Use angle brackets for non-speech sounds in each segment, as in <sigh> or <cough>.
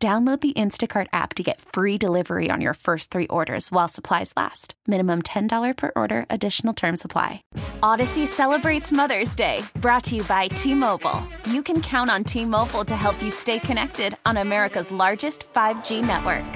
Download the Instacart app to get free delivery on your first three orders while supplies last. Minimum $10 per order, additional term supply. Audacy celebrates Mother's Day, brought to you by T Mobile. You can count on T Mobile to help you stay connected on America's largest 5G network.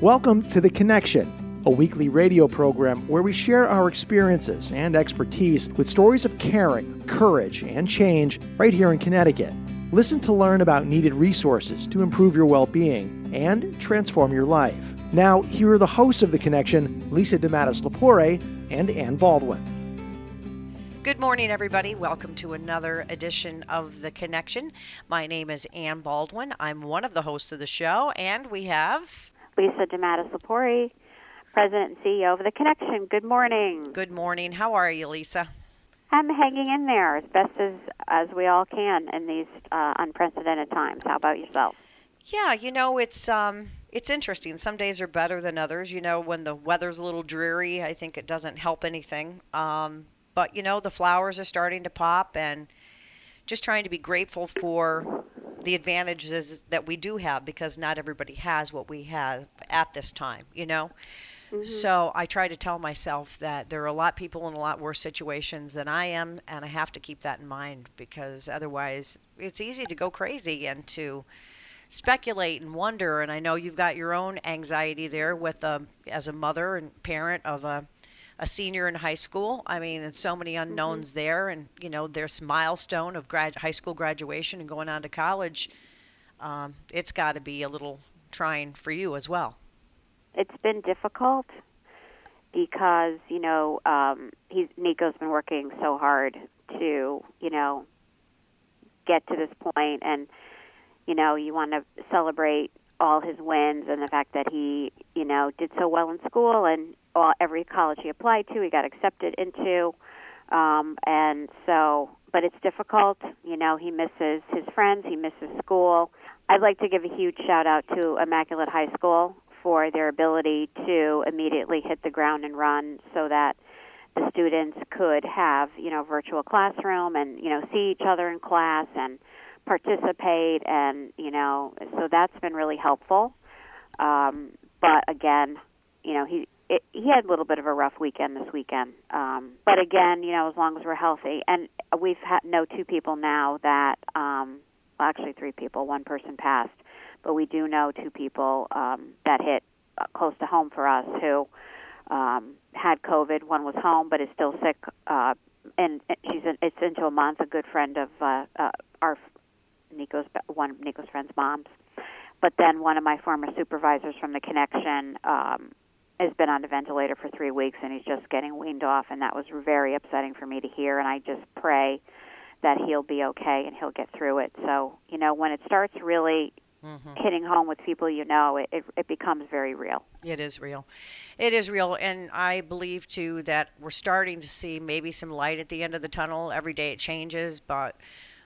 Welcome to The Connection, a weekly radio program where we share our experiences and expertise with stories of caring, courage, and change right here in Connecticut. Listen to learn about needed resources to improve your well being and transform your life. Now, here are the hosts of The Connection Lisa DeMatteis Lepore and Ann Baldwin. Good morning, everybody. Welcome to another edition of The Connection. My name is Ann Baldwin. I'm one of the hosts of the show, and we have Lisa DeMatteis Lepore, President and CEO of The Connection. Good morning. Good morning. How are you, Lisa? I'm hanging in there as best as as we all can in these uh, unprecedented times. How about yourself? Yeah, you know it's um, it's interesting. Some days are better than others. You know, when the weather's a little dreary, I think it doesn't help anything. Um, but you know, the flowers are starting to pop, and just trying to be grateful for the advantages that we do have because not everybody has what we have at this time. You know. Mm-hmm. So I try to tell myself that there are a lot of people in a lot worse situations than I am, and I have to keep that in mind because otherwise it's easy to go crazy and to speculate and wonder. And I know you've got your own anxiety there with a, um, as a mother and parent of a a senior in high school. I mean, and so many mm-hmm. unknowns mm-hmm. there, and you know, there's milestone of grad high school graduation and going on to college. Um, it's got to be a little trying for you as well it's been difficult because you know um, he's Nico's been working so hard to you know get to this point, and you know you want to celebrate all his wins and the fact that he you know did so well in school and all, every college he applied to he got accepted into, um, and so but it's difficult. You know he misses his friends, he misses school. I'd like to give a huge shout out to Immaculate High School for their ability to immediately hit the ground and run so that the students could have, you know, virtual classroom and, you know, see each other in class and participate and, you know, so that's been really helpful. Um, but again, you know, he it, he had a little bit of a rough weekend this weekend. Um, but again, you know, as long as we're healthy, and we've had know two people now that, um, well, actually three people. One person passed but we do know two people um, that hit uh, close to home for us who um, had COVID. One was home but is still sick, uh, and she's in, it's into a month. A good friend of uh, uh, our Nico's one of Nico's friends' moms. But then one of my former supervisors from the connection um, has been on a ventilator for three weeks, and he's just getting weaned off, and that was very upsetting for me to hear. And I just pray that he'll be okay and he'll get through it. So, you know, when it starts really mm-hmm. hitting home with people you know, it, it, it becomes very real. It is real. It is real. And I believe, too, that we're starting to see maybe some light at the end of the tunnel. Every day it changes, but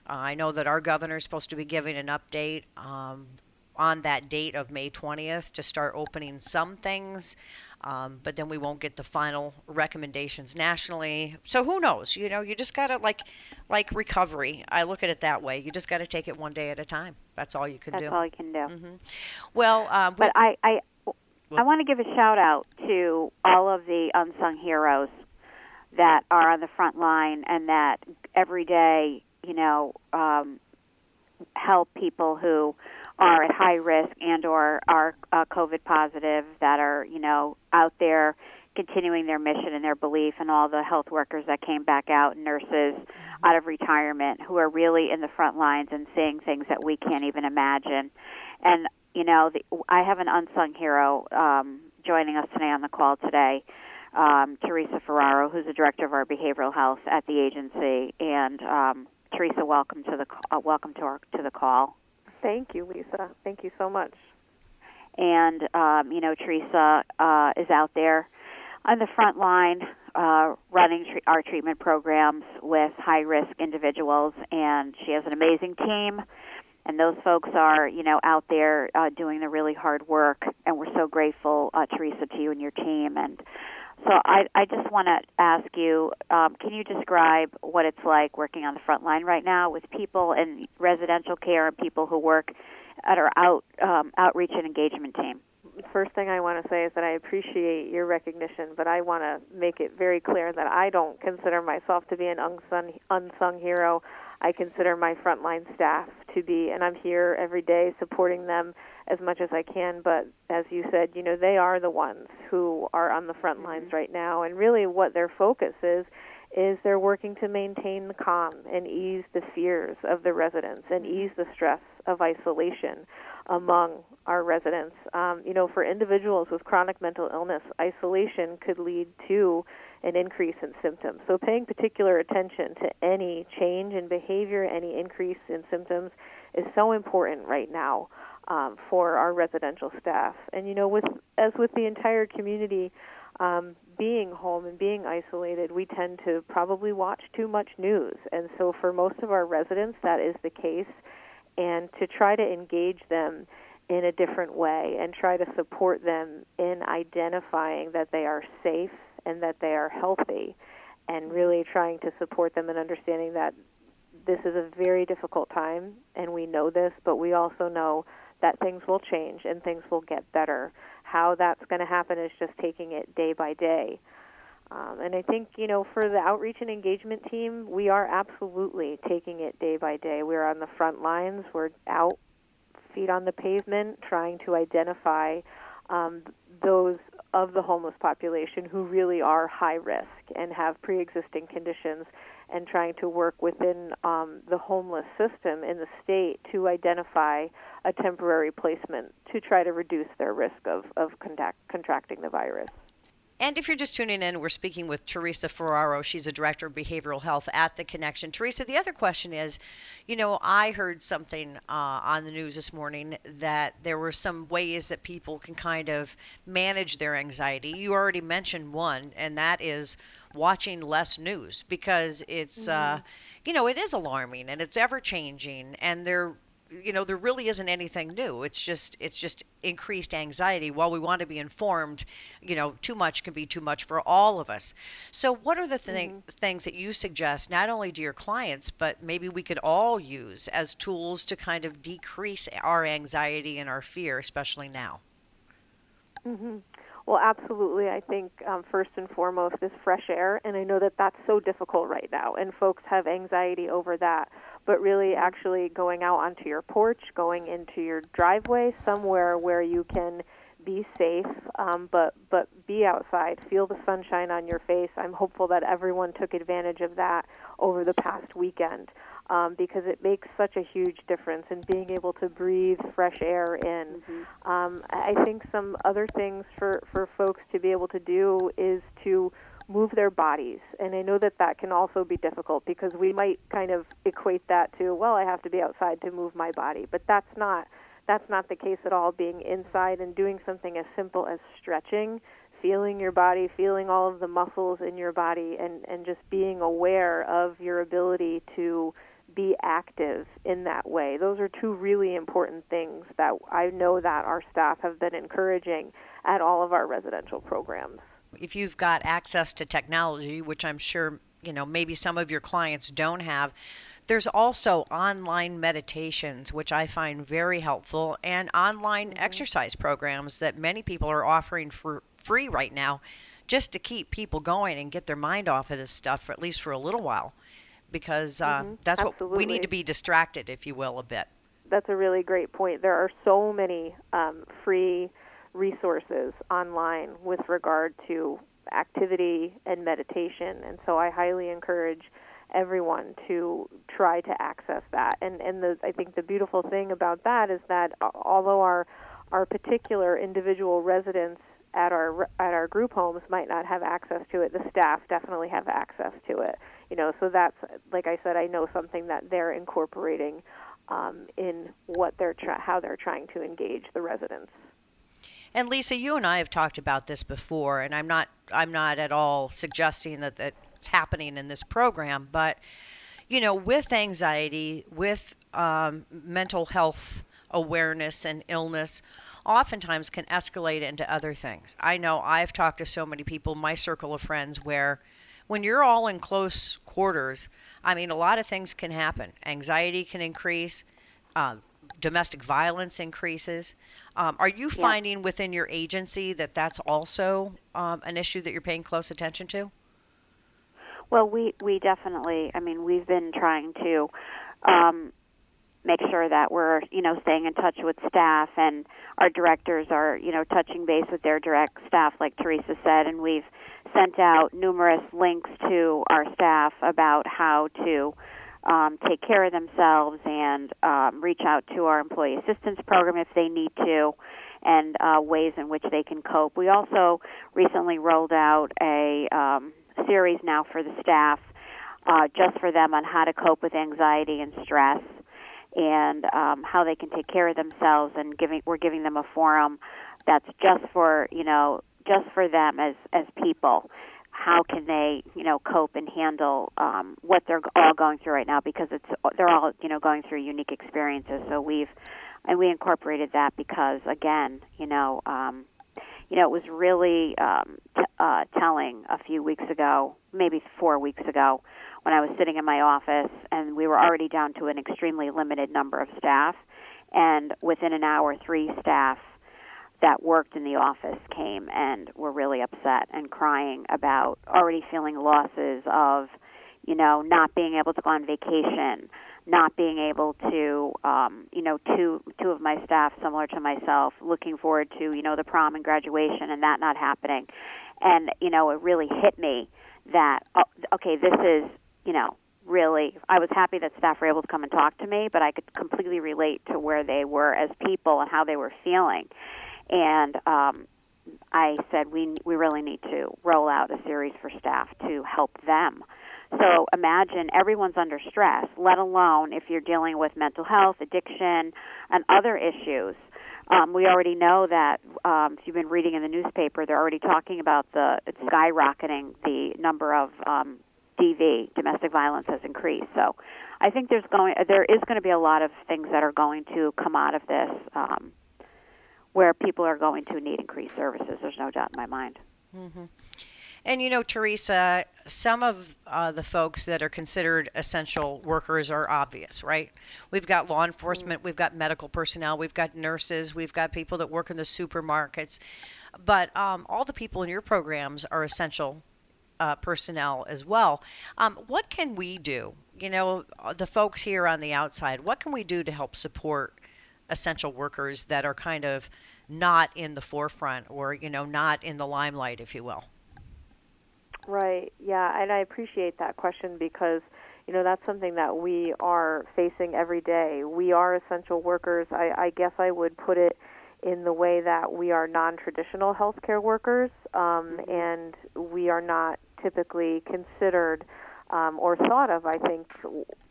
uh, I know that our governor is supposed to be giving an update um, on that date of May 20th to start opening some things. Um, but then we won't get the final recommendations nationally. So who knows? You know, you just gotta like, like recovery. I look at it that way. You just gotta take it one day at a time. That's all you can That's do. That's all you can do. Mm-hmm. Well, um, but I, I, I want to give a shout out to all of the unsung heroes that are on the front line and that every day, you know, um, help people who are at high risk and or are uh, COVID positive that are you know out there continuing their mission and their belief, and all the health workers that came back out, nurses mm-hmm. out of retirement who are really in the front lines and seeing things that we can't even imagine. And you know, the, I have an unsung hero um, joining us today on the call today. Um, Teresa Ferraro, who's the director of our behavioral health at the agency, and um, Teresa, welcome to the uh, welcome to our to the call. Thank you, Lisa. Thank you so much. And um, you know, Teresa uh, is out there on the front line uh, running tre- our treatment programs with high risk individuals, and she has an amazing team. And those folks are, you know, out there uh, doing the really hard work, and we're so grateful, uh, Teresa, to you and your team. And so I, I just want to ask you, um, can you describe what it's like working on the front line right now with people in residential care and people who work at our out um, outreach and engagement team? First thing I want to say is that I appreciate your recognition, but I want to make it very clear that I don't consider myself to be an unsung unsung hero. I consider my frontline staff to be, and I'm here every day supporting them as much as I can. But as you said, you know, they are the ones who are on the front lines mm-hmm. right now, and really what their focus is is they're working to maintain the calm and ease the fears of the residents and ease the stress of isolation among our residents. Um, you know, for individuals with chronic mental illness, isolation could lead to an increase in symptoms. So, paying particular attention to any change in behavior, any increase in symptoms, is so important right now um, for our residential staff. And you know, with as with the entire community um, being home and being isolated, we tend to probably watch too much news. And so, for most of our residents, that is the case. And to try to engage them in a different way and try to support them in identifying that they are safe and that they are healthy, and really trying to support them in understanding that this is a very difficult time, and we know this, but we also know that things will change and things will get better. How that's going to happen is just taking it day by day. Um, and I think, you know, for the outreach and engagement team, we are absolutely taking it day by day. We're on the front lines, we're out, feet on the pavement, trying to identify um, those of the homeless population who really are high risk and have pre existing conditions and trying to work within um, the homeless system in the state to identify a temporary placement to try to reduce their risk of, of contact, contracting the virus. And if you're just tuning in, we're speaking with Teresa Ferraro. She's a director of behavioral health at The Connection. Teresa, the other question is you know, I heard something uh, on the news this morning that there were some ways that people can kind of manage their anxiety. You already mentioned one, and that is watching less news because it's, uh, mm-hmm. uh, you know, it is alarming and it's ever changing, and there you know there really isn't anything new it's just it's just increased anxiety while we want to be informed you know too much can be too much for all of us so what are the th- mm-hmm. things that you suggest not only to your clients but maybe we could all use as tools to kind of decrease our anxiety and our fear especially now mm-hmm. Well, absolutely. I think um, first and foremost is fresh air, and I know that that's so difficult right now, and folks have anxiety over that but really actually going out onto your porch, going into your driveway, somewhere where you can be safe, um, but but be outside, feel the sunshine on your face. I'm hopeful that everyone took advantage of that over the past weekend. Um, because it makes such a huge difference in being able to breathe fresh air in. Mm-hmm. Um, I think some other things for, for folks to be able to do is to move their bodies. And I know that that can also be difficult because we might kind of equate that to, well, I have to be outside to move my body, but that's not that's not the case at all. Being inside and doing something as simple as stretching, feeling your body, feeling all of the muscles in your body and and just being aware of your ability to be active in that way. Those are two really important things that I know that our staff have been encouraging at all of our residential programs if you've got access to technology, which I'm sure, you know, maybe some of your clients don't have, there's also online meditations, which I find very helpful, and online mm-hmm. exercise programs that many people are offering for free right now just to keep people going and get their mind off of this stuff, for, at least for a little while, because uh, mm-hmm. that's Absolutely. what we need to be distracted, if you will, a bit. That's a really great point. There are so many um, free resources online with regard to activity and meditation. And so I highly encourage everyone to try to access that. And and the I think the beautiful thing about that is that although our our particular individual residents at our at our group homes might not have access to it, the staff definitely have access to it. You know, so that's like I said, I know something that they're incorporating um, in what they're tra- how they're trying to engage the residents. And Lisa, you and I have talked about this before, and I'm not I'm not at all suggesting that that's happening in this program, but you know, with anxiety, with um, mental health awareness and illness, oftentimes can escalate into other things. I know I've talked to so many people, my circle of friends, where when you're all in close quarters, I mean, a lot of things can happen. Anxiety can increase. Uh, domestic violence increases. Um, are you finding within your agency that that's also um, an issue that you're paying close attention to? Well, we we definitely. I mean, we've been trying to um, make sure that we're you know staying in touch with staff, and our directors are you know touching base with their direct staff, like Teresa said, and we've sent out numerous links to our staff about how to um, take care of themselves and um, reach out to our employee assistance program if they need to, and uh, ways in which they can cope. We also recently rolled out a um, series now for the staff, uh, just for them on how to cope with anxiety and stress, and um, how they can take care of themselves. And giving we're giving them a forum that's just for you know just for them as as people how can they you know cope and handle um, what they're all going through right now? Because it's they're all you know going through unique experiences. So we've and we incorporated that because again you know um, you know it was really um, t- uh, telling a few weeks ago maybe four weeks ago when I was sitting in my office and we were already down to an extremely limited number of staff. And within an hour three staff that worked in the office came and were really upset and crying about already feeling losses of, you know, not being able to go on vacation, not being able to, um, you know, two two of my staff, similar to myself, looking forward to, you know, the prom and graduation, and that not happening, and you know, it really hit me that oh, okay, this is, you know, really I was happy that staff were able to come and talk to me, but I could completely relate to where they were as people and how they were feeling and um, I said we we really need to roll out a series for staff to help them. So imagine everyone's under stress, let alone if you're dealing with mental health, addiction, and other issues. Um, we already know that um, if you've been reading in the newspaper, they're already talking about the it's skyrocketing the number of um, DV, domestic violence, has increased. So I think there's going there is going to be a lot of things that are going to come out of this. Um, where people are going to need increased services. There's no doubt in my mind. Mm-hmm. And you know, Teresa, some of uh, the folks that are considered essential workers are obvious, right? We've got law enforcement, we've got medical personnel, we've got nurses, we've got people that work in the supermarkets. But um, all the people in your programs are essential uh, personnel as well. Um, what can we do? You know, the folks here on the outside, what can we do to help support essential workers that are kind of not in the forefront or you know not in the limelight if you will. Right. Yeah and i appreciate that question because you know that's something that we are facing every day. We are essential workers. I, I guess i would put it in the way that we are non-traditional healthcare workers um, mm-hmm. and we are not typically considered um, or thought of, I think,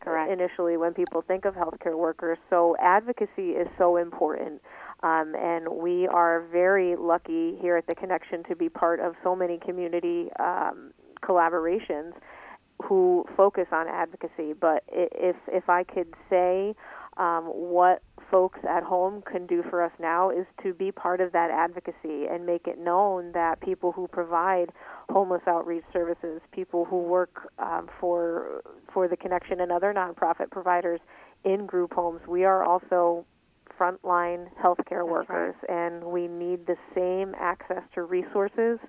Correct. initially when people think of healthcare workers. So advocacy is so important. Um, and we are very lucky here at the Connection to be part of so many community um, collaborations who focus on advocacy. But if if I could say um, what folks at home can do for us now is to be part of that advocacy and make it known that people who provide homeless outreach services, people who work um, for for the connection and other nonprofit providers in group homes, we are also frontline healthcare That's workers, right. and we need the same access to resources.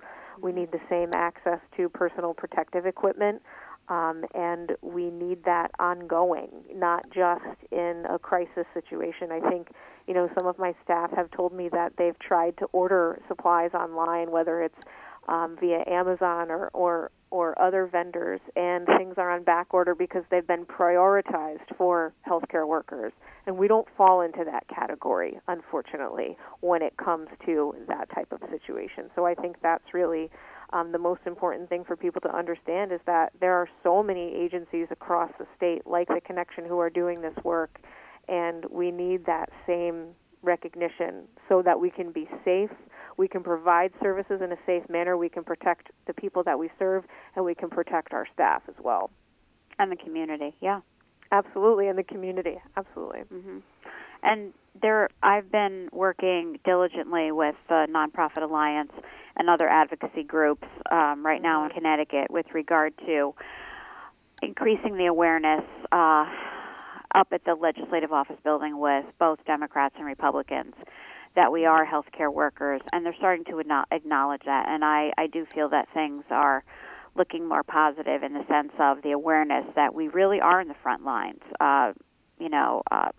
We need the same access to personal protective equipment. Um, and we need that ongoing, not just in a crisis situation. I think, you know, some of my staff have told me that they've tried to order supplies online, whether it's um, via Amazon or, or or other vendors, and things are on back order because they've been prioritized for healthcare workers. And we don't fall into that category, unfortunately, when it comes to that type of situation. So I think that's really um, the most important thing for people to understand is that there are so many agencies across the state, like the Connection, who are doing this work. and we need that same recognition so that we can be safe, we can provide services in a safe manner, we can protect the people that we serve, and we can protect our staff as well. And the community, yeah. Absolutely, and the community, absolutely. Mm-hmm. And there, I've been working diligently with the Nonprofit Alliance and other advocacy groups um, right now in Connecticut with regard to increasing the awareness uh, up at the legislative office building with both Democrats and Republicans that we are healthcare workers, and they're starting to acknowledge that. And I, I do feel that things are looking more positive in the sense of the awareness that we really are in the front lines. Uh, you know, uh,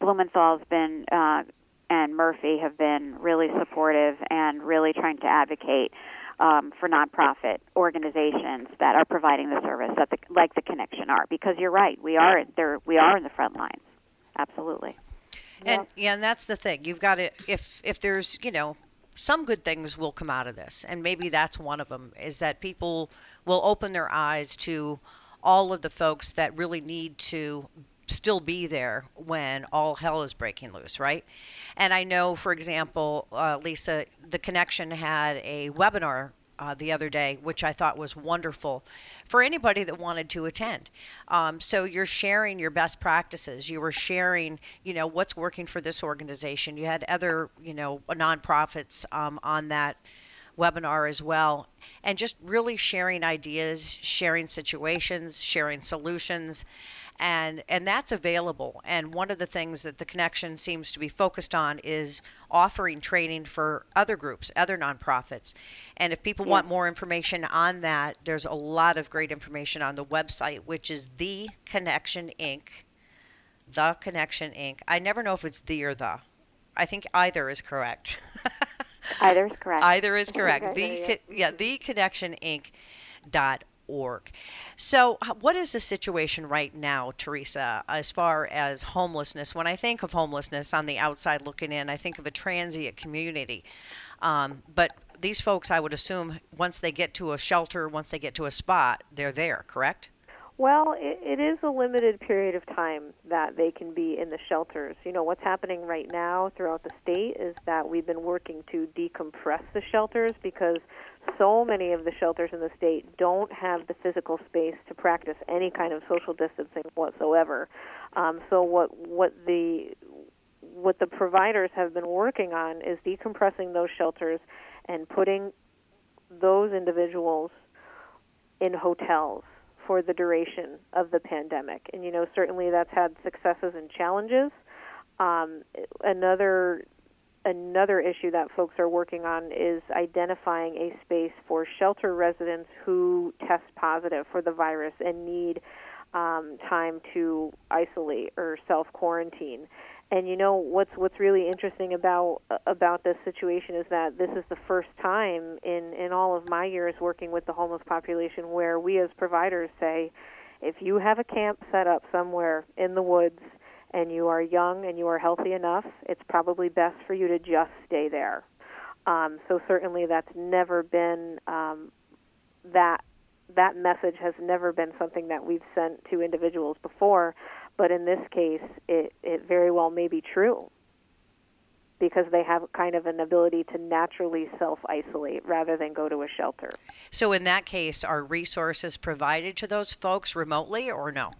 Blumenthal's been uh, and Murphy have been really supportive and really trying to advocate um, for nonprofit organizations that are providing the service that the, like the Connection are. Because you're right, we are there. We are in the front lines. Absolutely. And yeah, and that's the thing. You've got to if if there's you know some good things will come out of this, and maybe that's one of them. Is that people will open their eyes to all of the folks that really need to still be there when all hell is breaking loose, right? And I know, for example, uh, Lisa, the connection had a webinar uh, the other day, which I thought was wonderful for anybody that wanted to attend. Um, so you're sharing your best practices. You were sharing, you know, what's working for this organization. You had other, you know, nonprofits um, on that webinar as well, and just really sharing ideas, sharing situations, sharing solutions and and that's available. And one of the things that the connection seems to be focused on is offering training for other groups, other nonprofits. And if people yeah. want more information on that, there's a lot of great information on the website, which is the Connection Inc. The Connection Inc. I never know if it's the or the. I think either is correct. either is correct. <laughs> Either is <laughs> correct. the yeah, the Connection Inc. dot org. So, what is the situation right now, Teresa, as far as homelessness? When I think of homelessness on the outside looking in, I think of a transient community. Um, but these folks, I would assume, once they get to a shelter, once they get to a spot, they're there, correct? Well, it, it is a limited period of time that they can be in the shelters. You know, what's happening right now throughout the state is that we've been working to decompress the shelters because so many of the shelters in the state don't have the physical space to practice any kind of social distancing whatsoever. Um, so what what the what the providers have been working on is decompressing those shelters and putting those individuals in hotels for the duration of the pandemic. And you know, certainly that's had successes and challenges. Um, another another issue that folks are working on is identifying a space for shelter residents who test positive for the virus and need um, time to isolate or self quarantine. And you know what's what's really interesting about about this situation is that this is the first time in in all of my years working with the homeless population where we as providers say, if you have a camp set up somewhere in the woods and you are young and you are healthy enough, it's probably best for you to just stay there. Um, so certainly that's never been um, that that message has never been something that we've sent to individuals before, but in this case, it, it very well may be true because they have kind of an ability to naturally self isolate rather than go to a shelter. So, in that case, are resources provided to those folks remotely or no?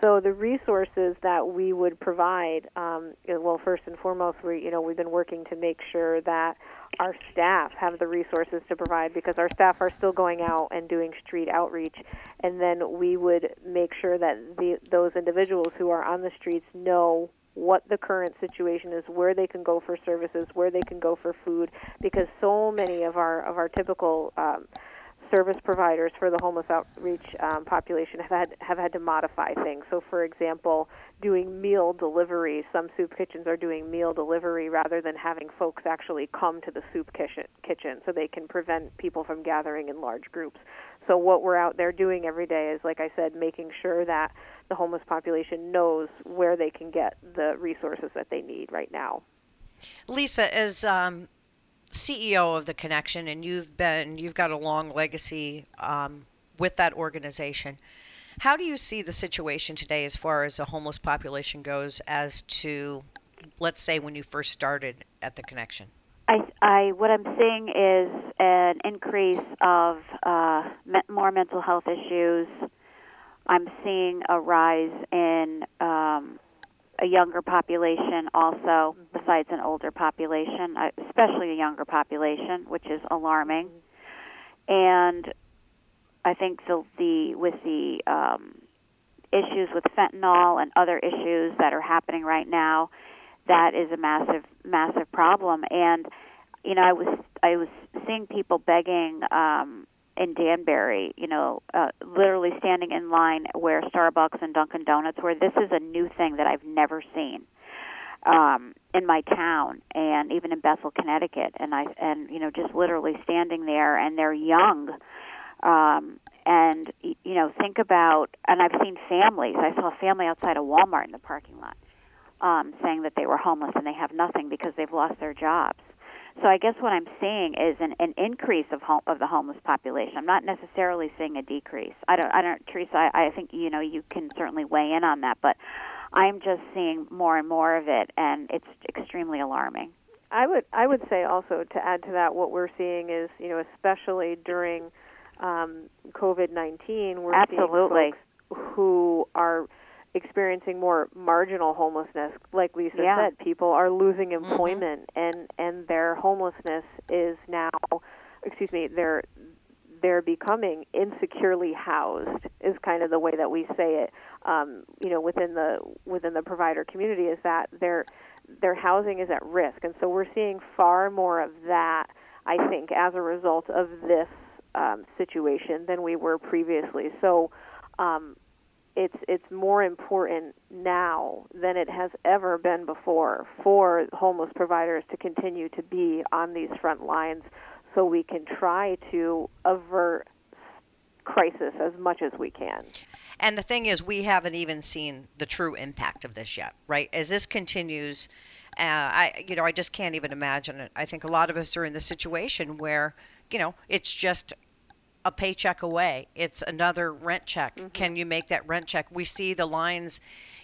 So the resources that we would provide, um, well, first and foremost, we you know we've been working to make sure that our staff have the resources to provide because our staff are still going out and doing street outreach, and then we would make sure that the, those individuals who are on the streets know what the current situation is, where they can go for services, where they can go for food, because so many of our of our typical um, service providers for the homeless outreach um, population have had have had to modify things. So, for example, doing meal delivery. Some soup kitchens are doing meal delivery rather than having folks actually come to the soup kitchen, kitchen so they can prevent people from gathering in large groups. So, what we're out there doing every day is, like I said, making sure that the homeless population knows where they can get the resources that they need right now. Lisa, as um, CEO of the Connection, and you've been you've got a long legacy um, with that organization. How do you see the situation today as far as the homeless population goes, as to, let's say, when you first started at the connection? I, I, what I'm seeing is an increase of uh, me- more mental health issues. I'm seeing a rise in um, a younger population, also besides an older population, uh, especially a younger population, which is alarming. And I think the, the with the um, issues with fentanyl and other issues that are happening right now, that is a massive massive problem. And you know, I was I was seeing people begging um, in Danbury, you know, uh, literally standing in line where Starbucks and Dunkin' Donuts were. This is a new thing that I've never seen um, in my town, and even in Bethel, Connecticut. And I and you know, just literally standing there, and they're young. Um, and you know, think about, and I've seen families. I saw a family outside of Walmart in the parking lot, um, saying that they were homeless and they have nothing because they've lost their jobs. So I guess what I'm seeing is an, an increase of home, of the homeless population. I'm not necessarily seeing a decrease. I don't. I don't, Teresa. I, I think you know you can certainly weigh in on that, but I'm just seeing more and more of it, and it's extremely alarming. I would I would say also to add to that, what we're seeing is you know especially during um, COVID nineteen, we're Absolutely. seeing folks who are experiencing more marginal homelessness. Like Lisa Yeah. said, people are losing employment, and and their homelessness is now, excuse me, they're they're becoming insecurely housed is kind of the way that we say it. Um, you know, within the within the provider community, is that their their housing is at risk, and so we're seeing far more of that. I think as a result of this um, situation than we were previously. So. Um, it's it's more important now than it has ever been before for homeless providers to continue to be on these front lines so we can try to avert crisis as much as we can. And the thing is, we haven't even seen the true impact of this yet, right? As this continues, uh, I, you know, I just can't even imagine it. I think a lot of us are in the situation where, you know, it's just a paycheck away. It's another rent check. Mm-hmm. Can you make that rent check? We see the lines,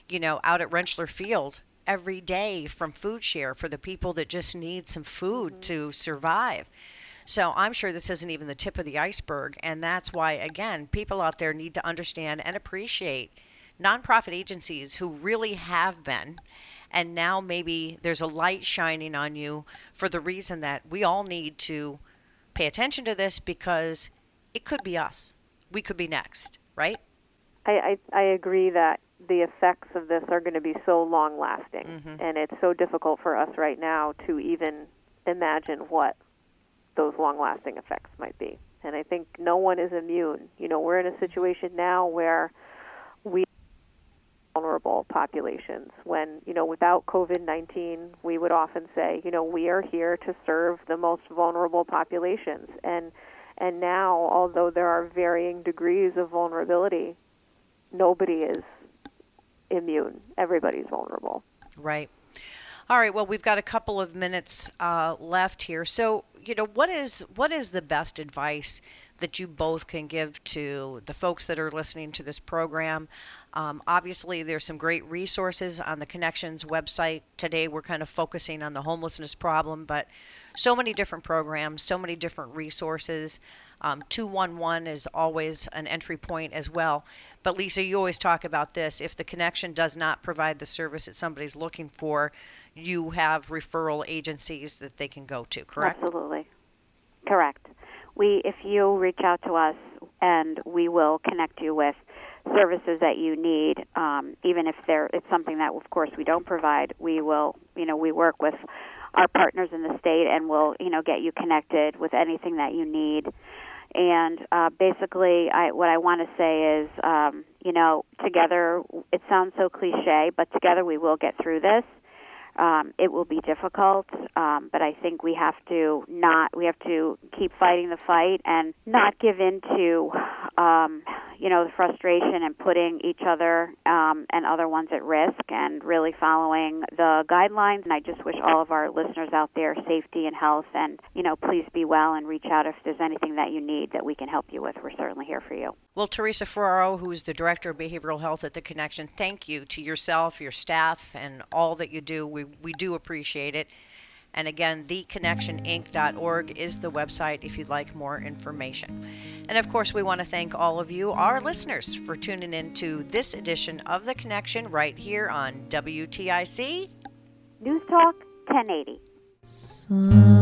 you know, out at Rentschler Field every day from Food Share for the people that just need some food mm-hmm. to survive. So I'm sure this isn't even the tip of the iceberg. And that's why, again, people out there need to understand and appreciate nonprofit agencies who really have been. And now maybe there's a light shining on you for the reason that we all need to pay attention to this because it could be us. We could be next, right? I, I, I agree that the effects of this are going to be so long lasting, mm-hmm. and it's so difficult for us right now to even imagine what those long lasting effects might be. And I think no one is immune. You know, we're in a situation now where we vulnerable populations when you know without covid-19 we would often say you know we are here to serve the most vulnerable populations and and now although there are varying degrees of vulnerability nobody is immune everybody's vulnerable Right. All right. Well, we've got a couple of minutes uh, left here. So, you know, what is what is the best advice that you both can give to the folks that are listening to this program? Um, obviously, there's some great resources on the Connections website. Today, we're kind of focusing on the homelessness problem, but so many different programs, so many different resources. Um, 211 is always an entry point as well. But Lisa, you always talk about this. If the connection does not provide the service that somebody's looking for, you have referral agencies that they can go to, correct? Absolutely. Correct. We, if you reach out to us, and we will connect you with services that you need, um, even if there it's something that, of course, we don't provide. We will, you know, we work with our partners in the state, and we'll, you know, get you connected with anything that you need. And uh, basically, I, what I want to say is, um, you know, together, it sounds so cliche, but together we will get through this. Um, it will be difficult, um, but I think we have to not we have to keep fighting the fight and not give in to um, you know, the frustration and putting each other um, and other ones at risk and really following the guidelines. And I just wish all of our listeners out there safety and health. And, you know, please be well and reach out if there's anything that you need that we can help you with. We're certainly here for you. Well, Teresa Ferraro, who is the Director of Behavioral Health at The Connection, thank you to yourself, your staff, and all that you do. We, we do appreciate it. And again, theconnectioninc.org is the website if you'd like more information. And of course, we want to thank all of you, our listeners, for tuning in to this edition of The Connection right here on WTIC News Talk 1080.